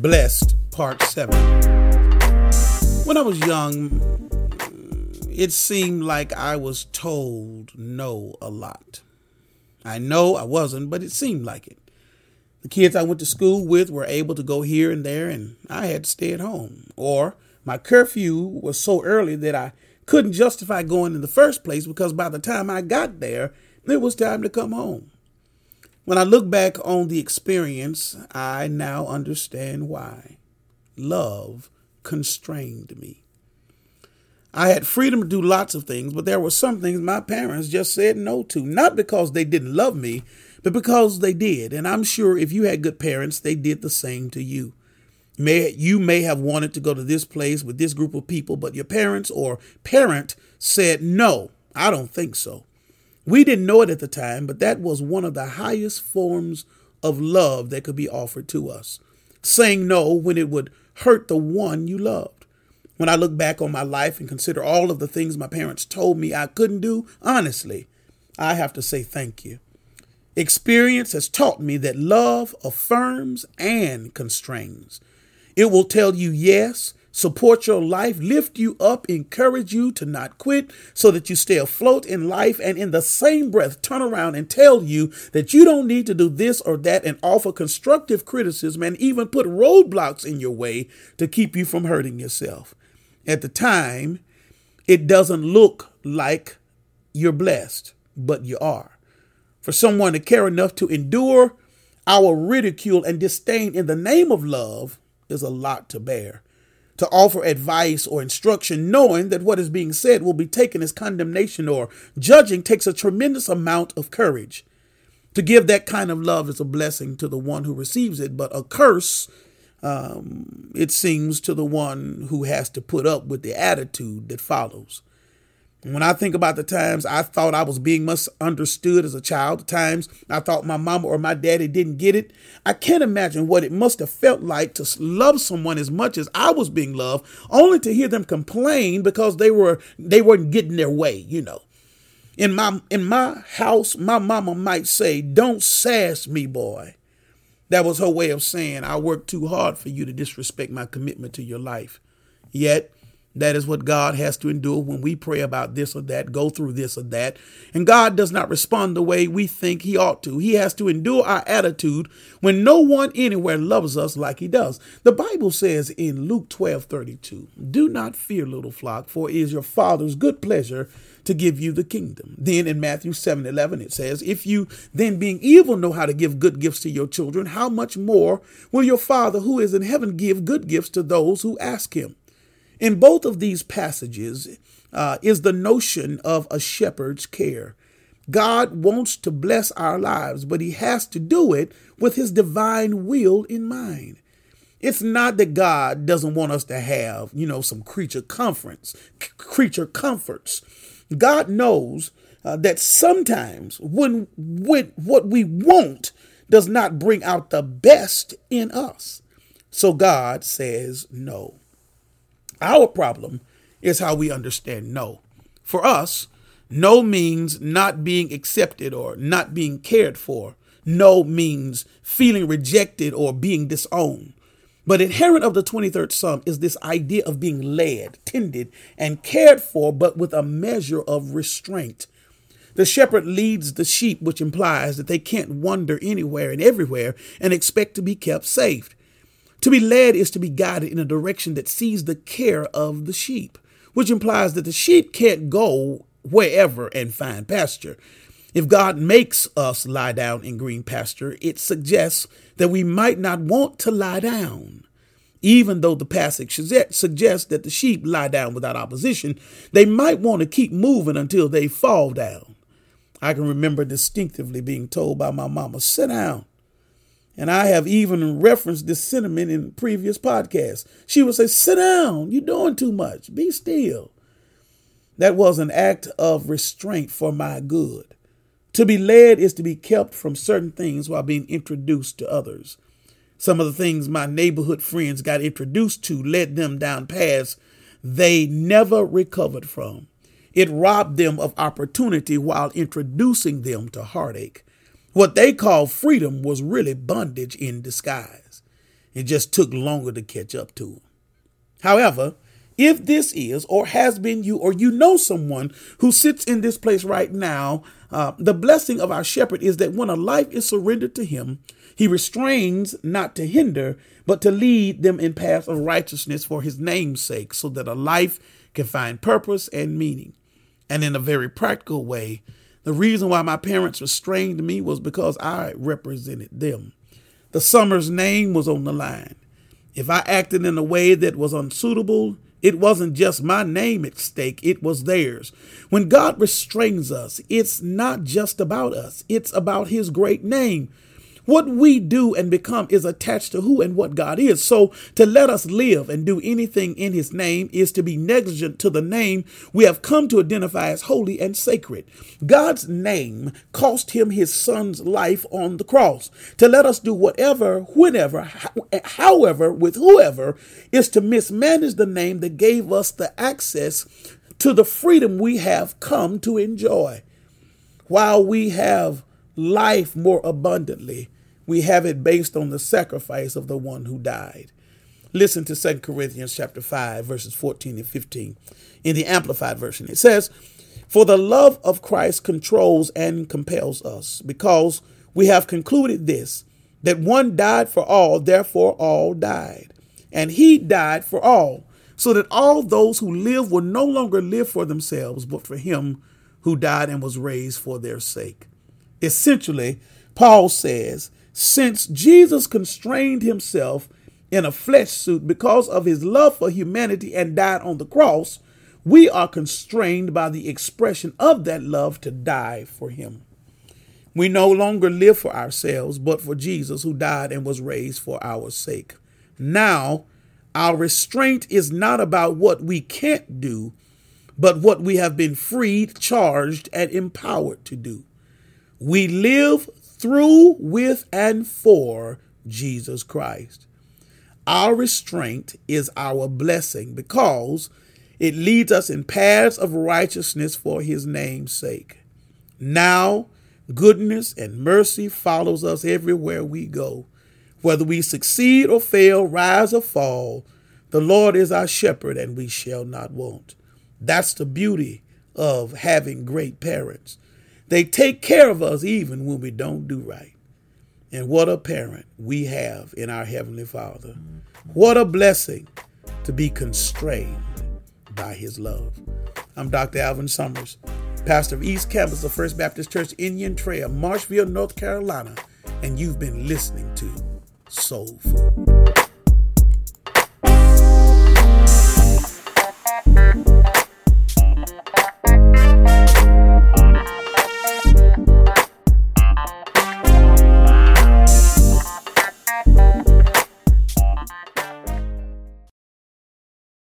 Blessed, Part 7. When I was young, it seemed like I was told no a lot. I know I wasn't, but it seemed like it. The kids I went to school with were able to go here and there, and I had to stay at home. Or my curfew was so early that I couldn't justify going in the first place because by the time I got there, it was time to come home. When I look back on the experience, I now understand why. Love constrained me. I had freedom to do lots of things, but there were some things my parents just said no to. Not because they didn't love me, but because they did. And I'm sure if you had good parents, they did the same to you. May, you may have wanted to go to this place with this group of people, but your parents or parent said, No, I don't think so. We didn't know it at the time, but that was one of the highest forms of love that could be offered to us. Saying no when it would hurt the one you loved. When I look back on my life and consider all of the things my parents told me I couldn't do, honestly, I have to say thank you. Experience has taught me that love affirms and constrains. It will tell you yes, support your life, lift you up, encourage you to not quit so that you stay afloat in life, and in the same breath turn around and tell you that you don't need to do this or that and offer constructive criticism and even put roadblocks in your way to keep you from hurting yourself. At the time, it doesn't look like you're blessed, but you are. For someone to care enough to endure our ridicule and disdain in the name of love is a lot to bear. To offer advice or instruction, knowing that what is being said will be taken as condemnation or judging, takes a tremendous amount of courage. To give that kind of love is a blessing to the one who receives it, but a curse, um, it seems, to the one who has to put up with the attitude that follows. When I think about the times I thought I was being misunderstood as a child, the times I thought my mama or my daddy didn't get it, I can't imagine what it must have felt like to love someone as much as I was being loved, only to hear them complain because they were they weren't getting their way, you know. In my in my house, my mama might say, "Don't sass me, boy." That was her way of saying, "I worked too hard for you to disrespect my commitment to your life." Yet that is what God has to endure when we pray about this or that, go through this or that. And God does not respond the way we think He ought to. He has to endure our attitude when no one anywhere loves us like He does. The Bible says in Luke 12 32, Do not fear, little flock, for it is your Father's good pleasure to give you the kingdom. Then in Matthew 7 11, it says, If you then being evil know how to give good gifts to your children, how much more will your Father who is in heaven give good gifts to those who ask Him? In both of these passages uh, is the notion of a shepherd's care. God wants to bless our lives, but he has to do it with his divine will in mind. It's not that God doesn't want us to have, you know, some creature comforts, creature comforts. God knows uh, that sometimes when, when what we want does not bring out the best in us. So God says no. Our problem is how we understand no. For us, no means not being accepted or not being cared for. No means feeling rejected or being disowned. But inherent of the 23rd Psalm is this idea of being led, tended, and cared for, but with a measure of restraint. The shepherd leads the sheep, which implies that they can't wander anywhere and everywhere and expect to be kept safe. To be led is to be guided in a direction that sees the care of the sheep, which implies that the sheep can't go wherever and find pasture. If God makes us lie down in green pasture, it suggests that we might not want to lie down. Even though the passage suggests that the sheep lie down without opposition, they might want to keep moving until they fall down. I can remember distinctively being told by my mama, sit down. And I have even referenced this sentiment in previous podcasts. She would say, Sit down, you're doing too much, be still. That was an act of restraint for my good. To be led is to be kept from certain things while being introduced to others. Some of the things my neighborhood friends got introduced to led them down paths they never recovered from. It robbed them of opportunity while introducing them to heartache. What they called freedom was really bondage in disguise. It just took longer to catch up to them. However, if this is or has been you, or you know someone who sits in this place right now, uh, the blessing of our shepherd is that when a life is surrendered to him, he restrains not to hinder, but to lead them in paths of righteousness for his name's sake, so that a life can find purpose and meaning. And in a very practical way, the reason why my parents restrained me was because I represented them. The Summers name was on the line. If I acted in a way that was unsuitable, it wasn't just my name at stake, it was theirs. When God restrains us, it's not just about us, it's about His great name. What we do and become is attached to who and what God is. So to let us live and do anything in his name is to be negligent to the name we have come to identify as holy and sacred. God's name cost him his son's life on the cross. To let us do whatever, whenever, however, with whoever is to mismanage the name that gave us the access to the freedom we have come to enjoy. While we have life more abundantly, we have it based on the sacrifice of the one who died. Listen to 2 Corinthians chapter 5 verses 14 and 15 in the amplified version. It says, "For the love of Christ controls and compels us, because we have concluded this, that one died for all, therefore all died. And he died for all, so that all those who live will no longer live for themselves, but for him who died and was raised for their sake." Essentially, Paul says since Jesus constrained himself in a flesh suit because of his love for humanity and died on the cross, we are constrained by the expression of that love to die for him. We no longer live for ourselves, but for Jesus who died and was raised for our sake. Now, our restraint is not about what we can't do, but what we have been freed, charged, and empowered to do. We live through, with, and for Jesus Christ. Our restraint is our blessing because it leads us in paths of righteousness for his name's sake. Now, goodness and mercy follows us everywhere we go. Whether we succeed or fail, rise or fall, the Lord is our shepherd and we shall not want. That's the beauty of having great parents. They take care of us even when we don't do right. And what a parent we have in our Heavenly Father. What a blessing to be constrained by His love. I'm Dr. Alvin Summers, pastor of East Campus of First Baptist Church, Indian Trail, Marshville, North Carolina, and you've been listening to Soul Food.